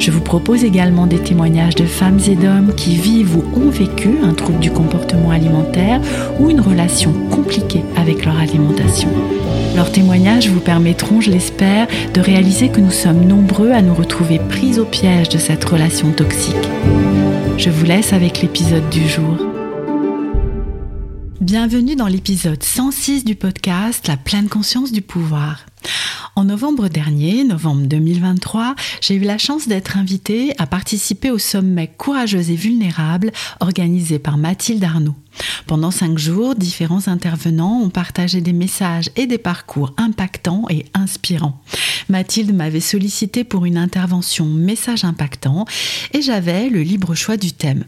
Je vous propose également des témoignages de femmes et d'hommes qui vivent ou ont vécu un trouble du comportement alimentaire ou une relation compliquée avec leur alimentation. Leurs témoignages vous permettront, je l'espère, de réaliser que nous sommes nombreux à nous retrouver pris au piège de cette relation toxique. Je vous laisse avec l'épisode du jour. Bienvenue dans l'épisode 106 du podcast La pleine conscience du pouvoir. En novembre dernier, novembre 2023, j'ai eu la chance d'être invitée à participer au sommet Courageuse et Vulnérable organisé par Mathilde Arnaud. Pendant cinq jours, différents intervenants ont partagé des messages et des parcours impactants et inspirants. Mathilde m'avait sollicité pour une intervention message impactant et j'avais le libre choix du thème.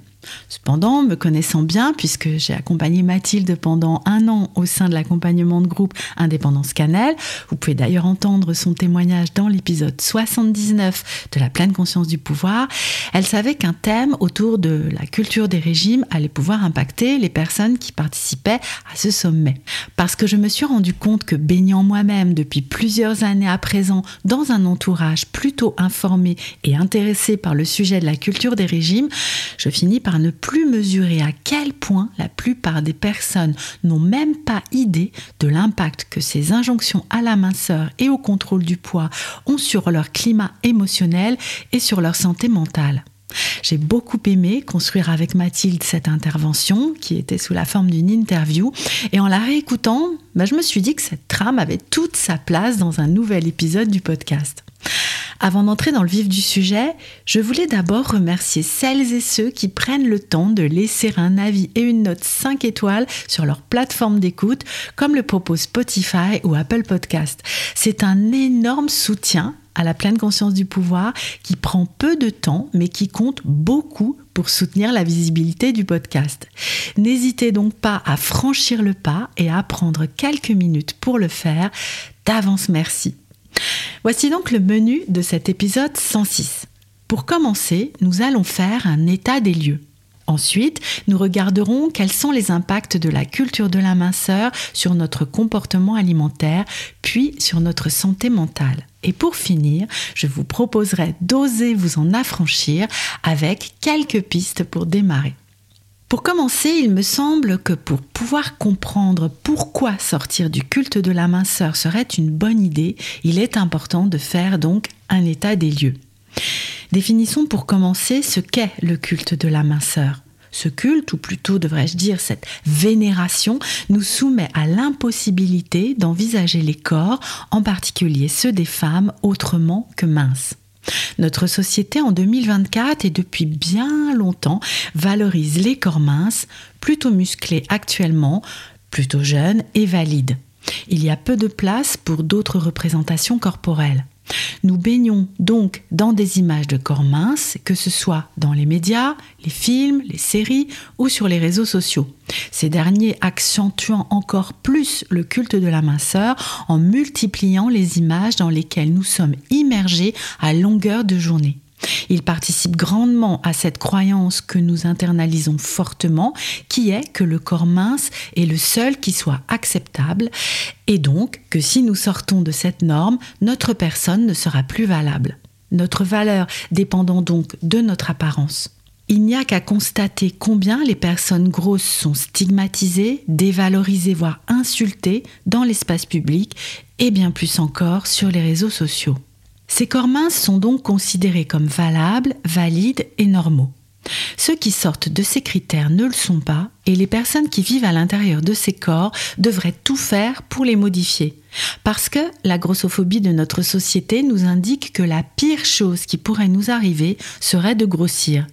Cependant, me connaissant bien, puisque j'ai accompagné Mathilde pendant un an au sein de l'accompagnement de groupe Indépendance Canal, vous pouvez d'ailleurs entendre son témoignage dans l'épisode 79 de la pleine conscience du pouvoir, elle savait qu'un thème autour de la culture des régimes allait pouvoir impacter les personnes qui participaient à ce sommet. Parce que je me suis rendu compte que baignant moi-même depuis plusieurs années à présent dans un entourage plutôt informé et intéressé par le sujet de la culture des régimes, je finis par ne plus mesurer à quel point la plupart des personnes n'ont même pas idée de l'impact que ces injonctions à la minceur et au contrôle du poids ont sur leur climat émotionnel et sur leur santé mentale. J'ai beaucoup aimé construire avec Mathilde cette intervention qui était sous la forme d'une interview et en la réécoutant, bah, je me suis dit que cette trame avait toute sa place dans un nouvel épisode du podcast. Avant d'entrer dans le vif du sujet, je voulais d'abord remercier celles et ceux qui prennent le temps de laisser un avis et une note 5 étoiles sur leur plateforme d'écoute, comme le propose Spotify ou Apple Podcast. C'est un énorme soutien à la pleine conscience du pouvoir qui prend peu de temps mais qui compte beaucoup pour soutenir la visibilité du podcast. N'hésitez donc pas à franchir le pas et à prendre quelques minutes pour le faire. D'avance merci. Voici donc le menu de cet épisode 106. Pour commencer, nous allons faire un état des lieux. Ensuite, nous regarderons quels sont les impacts de la culture de la minceur sur notre comportement alimentaire, puis sur notre santé mentale. Et pour finir, je vous proposerai d'oser vous en affranchir avec quelques pistes pour démarrer. Pour commencer, il me semble que pour pouvoir comprendre pourquoi sortir du culte de la minceur serait une bonne idée, il est important de faire donc un état des lieux. Définissons pour commencer ce qu'est le culte de la minceur. Ce culte, ou plutôt devrais-je dire cette vénération, nous soumet à l'impossibilité d'envisager les corps, en particulier ceux des femmes, autrement que minces. Notre société en 2024 et depuis bien longtemps valorise les corps minces, plutôt musclés actuellement, plutôt jeunes et valides. Il y a peu de place pour d'autres représentations corporelles. Nous baignons donc dans des images de corps minces, que ce soit dans les médias, les films, les séries ou sur les réseaux sociaux. Ces derniers accentuant encore plus le culte de la minceur en multipliant les images dans lesquelles nous sommes immergés à longueur de journée. Il participe grandement à cette croyance que nous internalisons fortement, qui est que le corps mince est le seul qui soit acceptable, et donc que si nous sortons de cette norme, notre personne ne sera plus valable. Notre valeur dépendant donc de notre apparence. Il n'y a qu'à constater combien les personnes grosses sont stigmatisées, dévalorisées, voire insultées dans l'espace public et bien plus encore sur les réseaux sociaux. Ces corps minces sont donc considérés comme valables, valides et normaux. Ceux qui sortent de ces critères ne le sont pas et les personnes qui vivent à l'intérieur de ces corps devraient tout faire pour les modifier. Parce que la grossophobie de notre société nous indique que la pire chose qui pourrait nous arriver serait de grossir.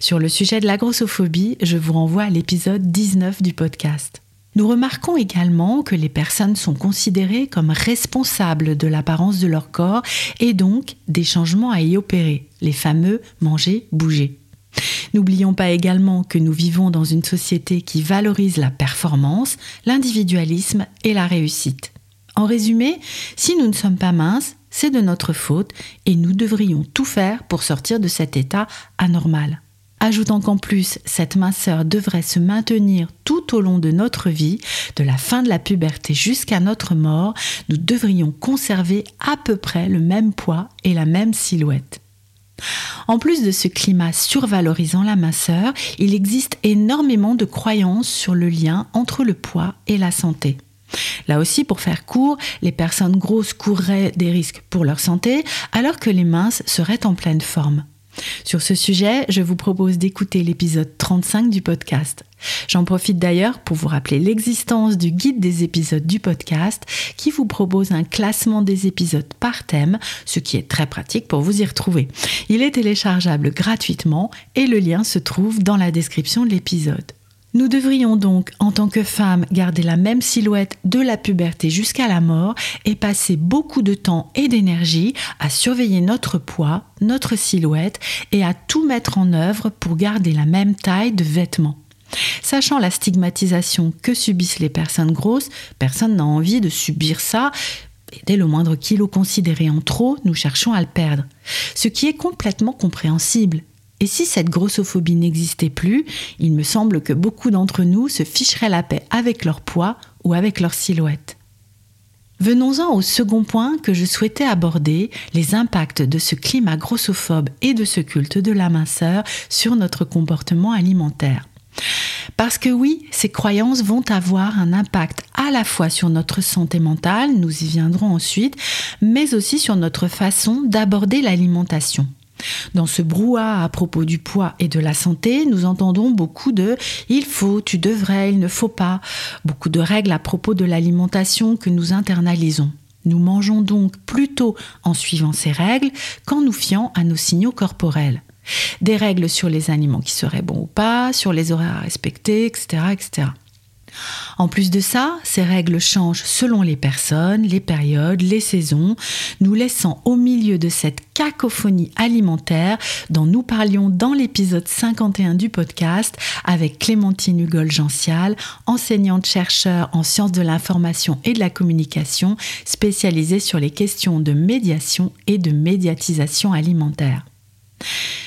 Sur le sujet de la grossophobie, je vous renvoie à l'épisode 19 du podcast. Nous remarquons également que les personnes sont considérées comme responsables de l'apparence de leur corps et donc des changements à y opérer, les fameux manger, bouger. N'oublions pas également que nous vivons dans une société qui valorise la performance, l'individualisme et la réussite. En résumé, si nous ne sommes pas minces, c'est de notre faute et nous devrions tout faire pour sortir de cet état anormal. Ajoutant qu'en plus, cette minceur devrait se maintenir tout au long de notre vie, de la fin de la puberté jusqu'à notre mort, nous devrions conserver à peu près le même poids et la même silhouette. En plus de ce climat survalorisant la minceur, il existe énormément de croyances sur le lien entre le poids et la santé. Là aussi, pour faire court, les personnes grosses courraient des risques pour leur santé, alors que les minces seraient en pleine forme. Sur ce sujet, je vous propose d'écouter l'épisode 35 du podcast. J'en profite d'ailleurs pour vous rappeler l'existence du guide des épisodes du podcast qui vous propose un classement des épisodes par thème, ce qui est très pratique pour vous y retrouver. Il est téléchargeable gratuitement et le lien se trouve dans la description de l'épisode. Nous devrions donc, en tant que femmes, garder la même silhouette de la puberté jusqu'à la mort et passer beaucoup de temps et d'énergie à surveiller notre poids, notre silhouette et à tout mettre en œuvre pour garder la même taille de vêtements. Sachant la stigmatisation que subissent les personnes grosses, personne n'a envie de subir ça. Et dès le moindre kilo considéré en trop, nous cherchons à le perdre. Ce qui est complètement compréhensible. Et si cette grossophobie n'existait plus, il me semble que beaucoup d'entre nous se ficheraient la paix avec leur poids ou avec leur silhouette. Venons-en au second point que je souhaitais aborder, les impacts de ce climat grossophobe et de ce culte de la minceur sur notre comportement alimentaire. Parce que oui, ces croyances vont avoir un impact à la fois sur notre santé mentale, nous y viendrons ensuite, mais aussi sur notre façon d'aborder l'alimentation. Dans ce brouhaha à propos du poids et de la santé, nous entendons beaucoup de il faut, tu devrais, il ne faut pas, beaucoup de règles à propos de l'alimentation que nous internalisons. Nous mangeons donc plutôt en suivant ces règles qu'en nous fiant à nos signaux corporels. Des règles sur les aliments qui seraient bons ou pas, sur les horaires à respecter, etc. etc. En plus de ça, ces règles changent selon les personnes, les périodes, les saisons, nous laissant au milieu de cette cacophonie alimentaire dont nous parlions dans l'épisode 51 du podcast avec Clémentine Hugol-Gential, enseignante-chercheur en sciences de l'information et de la communication spécialisée sur les questions de médiation et de médiatisation alimentaire.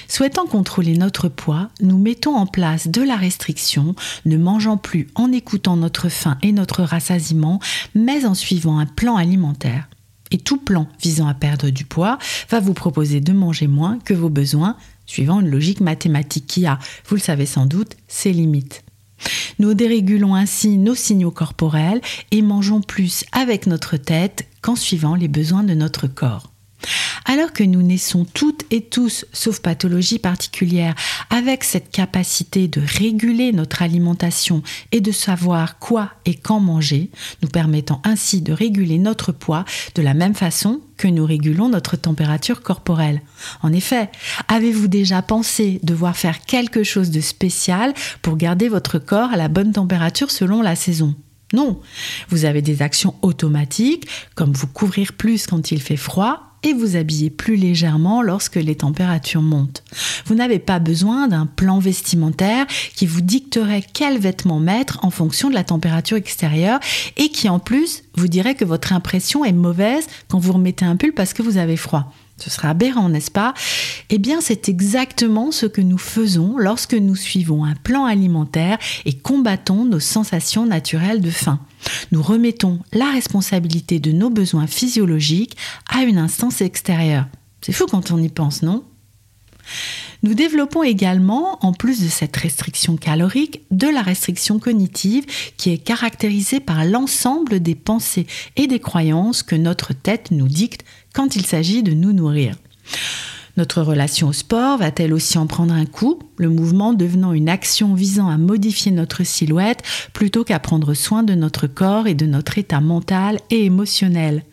Souhaitant contrôler notre poids, nous mettons en place de la restriction, ne mangeant plus en écoutant notre faim et notre rassasiement, mais en suivant un plan alimentaire. Et tout plan visant à perdre du poids va vous proposer de manger moins que vos besoins, suivant une logique mathématique qui a, vous le savez sans doute, ses limites. Nous dérégulons ainsi nos signaux corporels et mangeons plus avec notre tête qu'en suivant les besoins de notre corps. Alors que nous naissons toutes et tous, sauf pathologie particulière, avec cette capacité de réguler notre alimentation et de savoir quoi et quand manger, nous permettant ainsi de réguler notre poids de la même façon que nous régulons notre température corporelle. En effet, avez-vous déjà pensé devoir faire quelque chose de spécial pour garder votre corps à la bonne température selon la saison? Non, vous avez des actions automatiques, comme vous couvrir plus quand il fait froid vous habiller plus légèrement lorsque les températures montent. Vous n'avez pas besoin d'un plan vestimentaire qui vous dicterait quels vêtements mettre en fonction de la température extérieure et qui en plus vous dirait que votre impression est mauvaise quand vous remettez un pull parce que vous avez froid. Ce sera aberrant, n'est-ce pas? Eh bien, c'est exactement ce que nous faisons lorsque nous suivons un plan alimentaire et combattons nos sensations naturelles de faim. Nous remettons la responsabilité de nos besoins physiologiques à une instance extérieure. C'est fou quand on y pense, non? Nous développons également, en plus de cette restriction calorique, de la restriction cognitive qui est caractérisée par l'ensemble des pensées et des croyances que notre tête nous dicte quand il s'agit de nous nourrir. Notre relation au sport va-t-elle aussi en prendre un coup, le mouvement devenant une action visant à modifier notre silhouette plutôt qu'à prendre soin de notre corps et de notre état mental et émotionnel?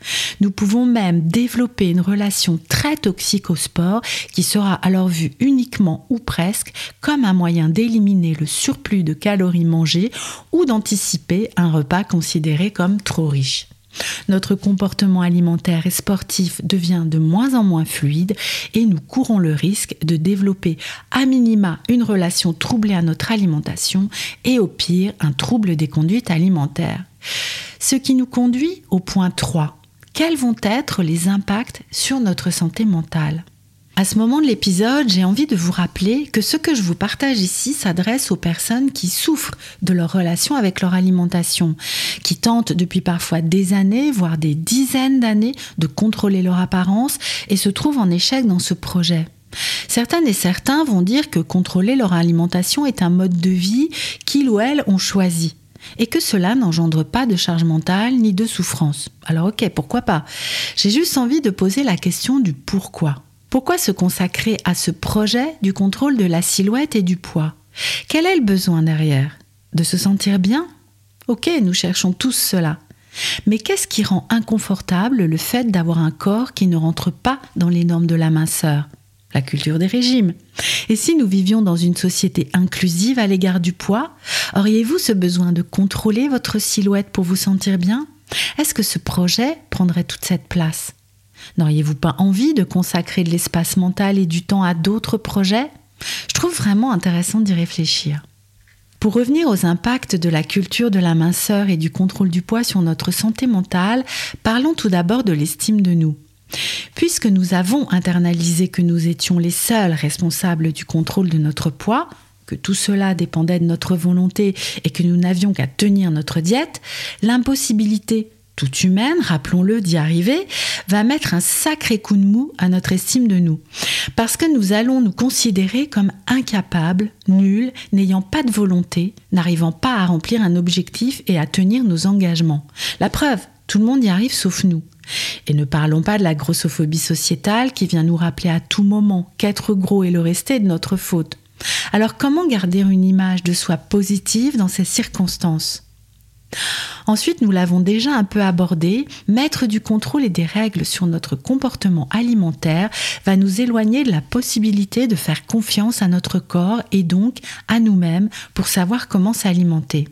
Nous pouvons même développer une relation très toxique au sport qui sera alors vue uniquement ou presque comme un moyen d'éliminer le surplus de calories mangées ou d'anticiper un repas considéré comme trop riche. Notre comportement alimentaire et sportif devient de moins en moins fluide et nous courons le risque de développer à minima une relation troublée à notre alimentation et au pire un trouble des conduites alimentaires. Ce qui nous conduit au point 3. Quels vont être les impacts sur notre santé mentale? À ce moment de l'épisode, j'ai envie de vous rappeler que ce que je vous partage ici s'adresse aux personnes qui souffrent de leur relation avec leur alimentation, qui tentent depuis parfois des années, voire des dizaines d'années, de contrôler leur apparence et se trouvent en échec dans ce projet. Certaines et certains vont dire que contrôler leur alimentation est un mode de vie qu'ils ou elles ont choisi et que cela n'engendre pas de charge mentale ni de souffrance. Alors ok, pourquoi pas? J'ai juste envie de poser la question du pourquoi. Pourquoi se consacrer à ce projet du contrôle de la silhouette et du poids? Quel est le besoin derrière? De se sentir bien? Ok, nous cherchons tous cela. Mais qu'est-ce qui rend inconfortable le fait d'avoir un corps qui ne rentre pas dans les normes de la minceur? La culture des régimes. Et si nous vivions dans une société inclusive à l'égard du poids, auriez-vous ce besoin de contrôler votre silhouette pour vous sentir bien? Est-ce que ce projet prendrait toute cette place? N'auriez-vous pas envie de consacrer de l'espace mental et du temps à d'autres projets? Je trouve vraiment intéressant d'y réfléchir. Pour revenir aux impacts de la culture de la minceur et du contrôle du poids sur notre santé mentale, parlons tout d'abord de l'estime de nous. Puisque nous avons internalisé que nous étions les seuls responsables du contrôle de notre poids, que tout cela dépendait de notre volonté et que nous n'avions qu'à tenir notre diète, l'impossibilité toute humaine, rappelons-le, d'y arriver, va mettre un sacré coup de mou à notre estime de nous. Parce que nous allons nous considérer comme incapables, nuls, n'ayant pas de volonté, n'arrivant pas à remplir un objectif et à tenir nos engagements. La preuve, tout le monde y arrive sauf nous. Et ne parlons pas de la grossophobie sociétale qui vient nous rappeler à tout moment qu'être gros et le rester est de notre faute. Alors comment garder une image de soi positive dans ces circonstances? Ensuite, nous l'avons déjà un peu abordé, mettre du contrôle et des règles sur notre comportement alimentaire va nous éloigner de la possibilité de faire confiance à notre corps et donc à nous-mêmes pour savoir comment s'alimenter.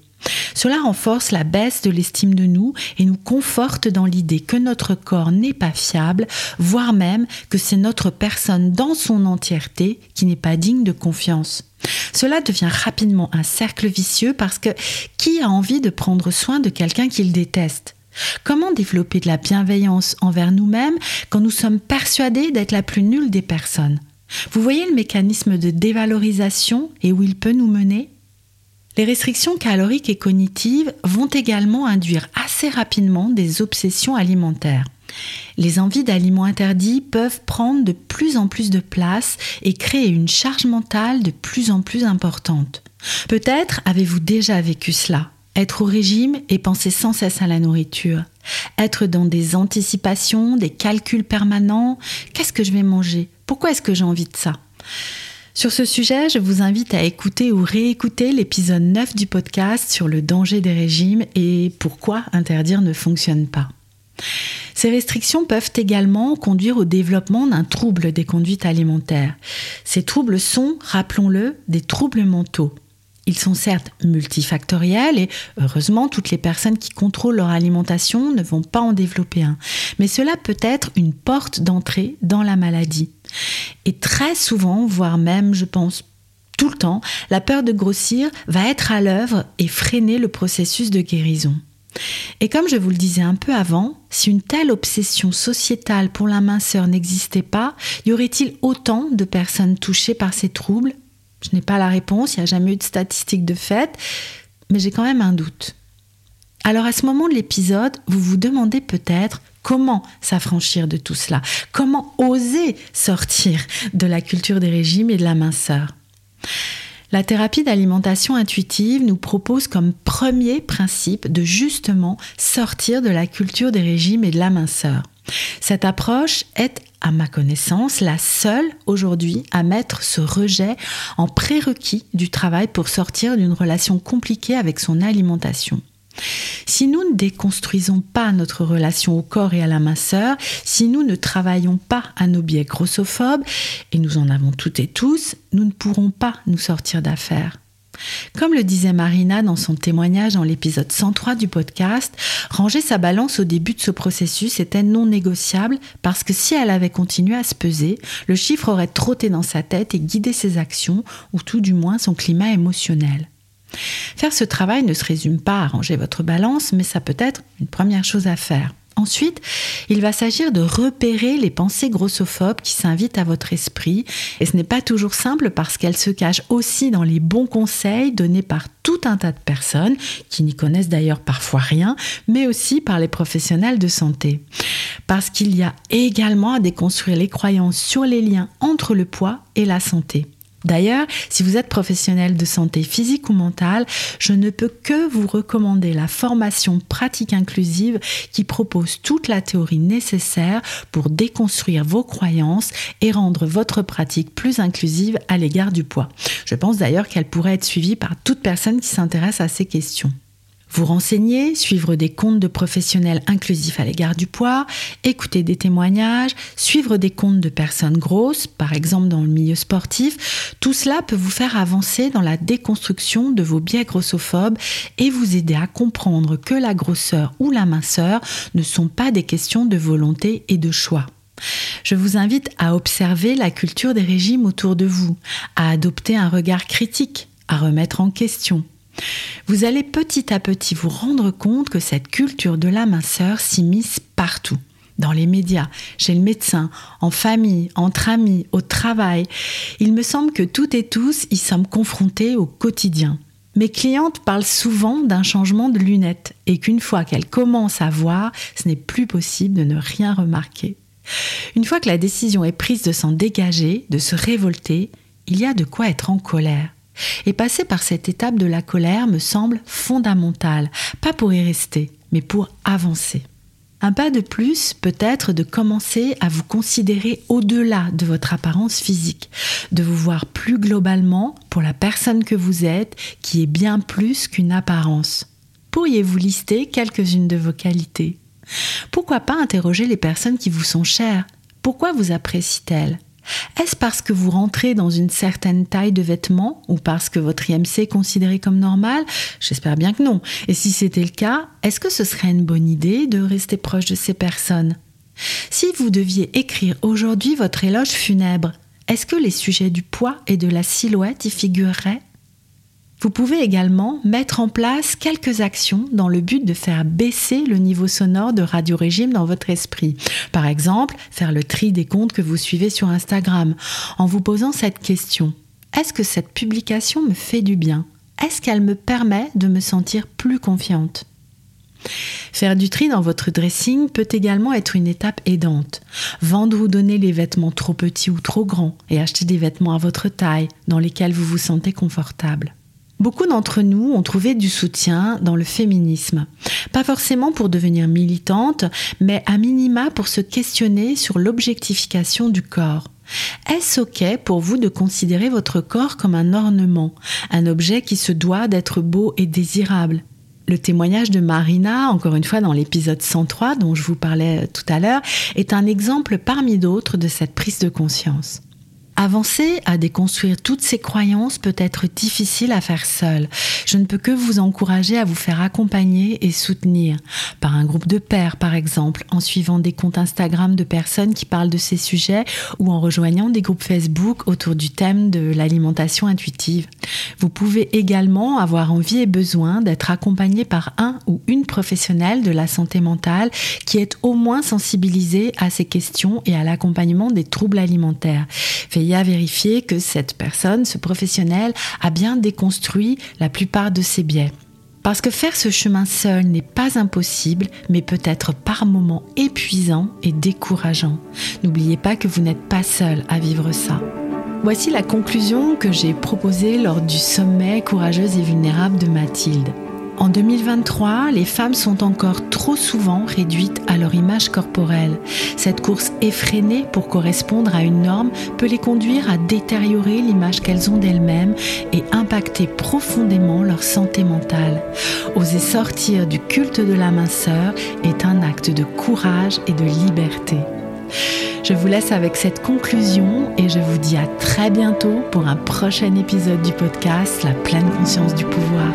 Cela renforce la baisse de l'estime de nous et nous conforte dans l'idée que notre corps n'est pas fiable, voire même que c'est notre personne dans son entièreté qui n'est pas digne de confiance. Cela devient rapidement un cercle vicieux parce que qui a envie de prendre soin de quelqu'un qu'il déteste? Comment développer de la bienveillance envers nous-mêmes quand nous sommes persuadés d'être la plus nulle des personnes? Vous voyez le mécanisme de dévalorisation et où il peut nous mener? Les restrictions caloriques et cognitives vont également induire assez rapidement des obsessions alimentaires. Les envies d'aliments interdits peuvent prendre de plus en plus de place et créer une charge mentale de plus en plus importante. Peut-être avez-vous déjà vécu cela. Être au régime et penser sans cesse à la nourriture. Être dans des anticipations, des calculs permanents. Qu'est-ce que je vais manger? Pourquoi est-ce que j'ai envie de ça? Sur ce sujet, je vous invite à écouter ou réécouter l'épisode 9 du podcast sur le danger des régimes et pourquoi interdire ne fonctionne pas. Ces restrictions peuvent également conduire au développement d'un trouble des conduites alimentaires. Ces troubles sont, rappelons-le, des troubles mentaux. Ils sont certes multifactoriels et heureusement toutes les personnes qui contrôlent leur alimentation ne vont pas en développer un. Mais cela peut être une porte d'entrée dans la maladie. Et très souvent, voire même je pense tout le temps, la peur de grossir va être à l'œuvre et freiner le processus de guérison. Et comme je vous le disais un peu avant, si une telle obsession sociétale pour la minceur n'existait pas, y aurait-il autant de personnes touchées par ces troubles? Je n'ai pas la réponse, il n'y a jamais eu de statistiques de fait, mais j'ai quand même un doute. Alors à ce moment de l'épisode, vous vous demandez peut-être comment s'affranchir de tout cela, comment oser sortir de la culture des régimes et de la minceur? La thérapie d'alimentation intuitive nous propose comme premier principe de justement sortir de la culture des régimes et de la minceur. Cette approche est, à ma connaissance, la seule aujourd'hui à mettre ce rejet en prérequis du travail pour sortir d'une relation compliquée avec son alimentation. Si nous ne déconstruisons pas notre relation au corps et à la minceur, si nous ne travaillons pas à nos biais grossophobes, et nous en avons toutes et tous, nous ne pourrons pas nous sortir d'affaires. Comme le disait Marina dans son témoignage dans l'épisode 103 du podcast, ranger sa balance au début de ce processus était non négociable parce que si elle avait continué à se peser, le chiffre aurait trotté dans sa tête et guidé ses actions, ou tout du moins son climat émotionnel. Faire ce travail ne se résume pas à ranger votre balance, mais ça peut être une première chose à faire. Ensuite, il va s'agir de repérer les pensées grossophobes qui s'invitent à votre esprit. Et ce n'est pas toujours simple parce qu'elles se cachent aussi dans les bons conseils donnés par tout un tas de personnes, qui n'y connaissent d'ailleurs parfois rien, mais aussi par les professionnels de santé. Parce qu'il y a également à déconstruire les croyances sur les liens entre le poids et la santé. D'ailleurs, si vous êtes professionnel de santé physique ou mentale, je ne peux que vous recommander la formation pratique inclusive qui propose toute la théorie nécessaire pour déconstruire vos croyances et rendre votre pratique plus inclusive à l'égard du poids. Je pense d'ailleurs qu'elle pourrait être suivie par toute personne qui s'intéresse à ces questions vous renseigner, suivre des comptes de professionnels inclusifs à l'égard du poids, écouter des témoignages, suivre des comptes de personnes grosses, par exemple dans le milieu sportif, tout cela peut vous faire avancer dans la déconstruction de vos biais grossophobes et vous aider à comprendre que la grosseur ou la minceur ne sont pas des questions de volonté et de choix. Je vous invite à observer la culture des régimes autour de vous, à adopter un regard critique, à remettre en question, vous allez petit à petit vous rendre compte que cette culture de la minceur s'immisce partout. Dans les médias, chez le médecin, en famille, entre amis, au travail. Il me semble que toutes et tous y sommes confrontés au quotidien. Mes clientes parlent souvent d'un changement de lunettes et qu'une fois qu'elles commencent à voir, ce n'est plus possible de ne rien remarquer. Une fois que la décision est prise de s'en dégager, de se révolter, il y a de quoi être en colère. Et passer par cette étape de la colère me semble fondamental, pas pour y rester, mais pour avancer. Un pas de plus peut être de commencer à vous considérer au-delà de votre apparence physique, de vous voir plus globalement pour la personne que vous êtes, qui est bien plus qu'une apparence. Pourriez-vous lister quelques-unes de vos qualités? Pourquoi pas interroger les personnes qui vous sont chères? Pourquoi vous apprécient-elles? Est-ce parce que vous rentrez dans une certaine taille de vêtements ou parce que votre IMC est considéré comme normal? J'espère bien que non. Et si c'était le cas, est-ce que ce serait une bonne idée de rester proche de ces personnes? Si vous deviez écrire aujourd'hui votre éloge funèbre, est-ce que les sujets du poids et de la silhouette y figureraient? Vous pouvez également mettre en place quelques actions dans le but de faire baisser le niveau sonore de Radio Régime dans votre esprit. Par exemple, faire le tri des comptes que vous suivez sur Instagram en vous posant cette question. Est-ce que cette publication me fait du bien? Est-ce qu'elle me permet de me sentir plus confiante? Faire du tri dans votre dressing peut également être une étape aidante. Vendre ou donner les vêtements trop petits ou trop grands et acheter des vêtements à votre taille dans lesquels vous vous sentez confortable. Beaucoup d'entre nous ont trouvé du soutien dans le féminisme. Pas forcément pour devenir militante, mais à minima pour se questionner sur l'objectification du corps. Est-ce OK pour vous de considérer votre corps comme un ornement, un objet qui se doit d'être beau et désirable? Le témoignage de Marina, encore une fois dans l'épisode 103 dont je vous parlais tout à l'heure, est un exemple parmi d'autres de cette prise de conscience. Avancer à déconstruire toutes ces croyances peut être difficile à faire seul. Je ne peux que vous encourager à vous faire accompagner et soutenir par un groupe de pairs par exemple, en suivant des comptes Instagram de personnes qui parlent de ces sujets ou en rejoignant des groupes Facebook autour du thème de l'alimentation intuitive. Vous pouvez également avoir envie et besoin d'être accompagné par un ou une professionnelle de la santé mentale qui est au moins sensibilisée à ces questions et à l'accompagnement des troubles alimentaires à vérifier que cette personne, ce professionnel, a bien déconstruit la plupart de ses biais. Parce que faire ce chemin seul n'est pas impossible, mais peut être par moments épuisant et décourageant. N'oubliez pas que vous n'êtes pas seul à vivre ça. Voici la conclusion que j'ai proposée lors du sommet Courageuse et vulnérable de Mathilde. En 2023, les femmes sont encore trop souvent réduites à leur image corporelle. Cette course effrénée pour correspondre à une norme peut les conduire à détériorer l'image qu'elles ont d'elles-mêmes et impacter profondément leur santé mentale. Oser sortir du culte de la minceur est un acte de courage et de liberté. Je vous laisse avec cette conclusion et je vous dis à très bientôt pour un prochain épisode du podcast La pleine conscience du pouvoir.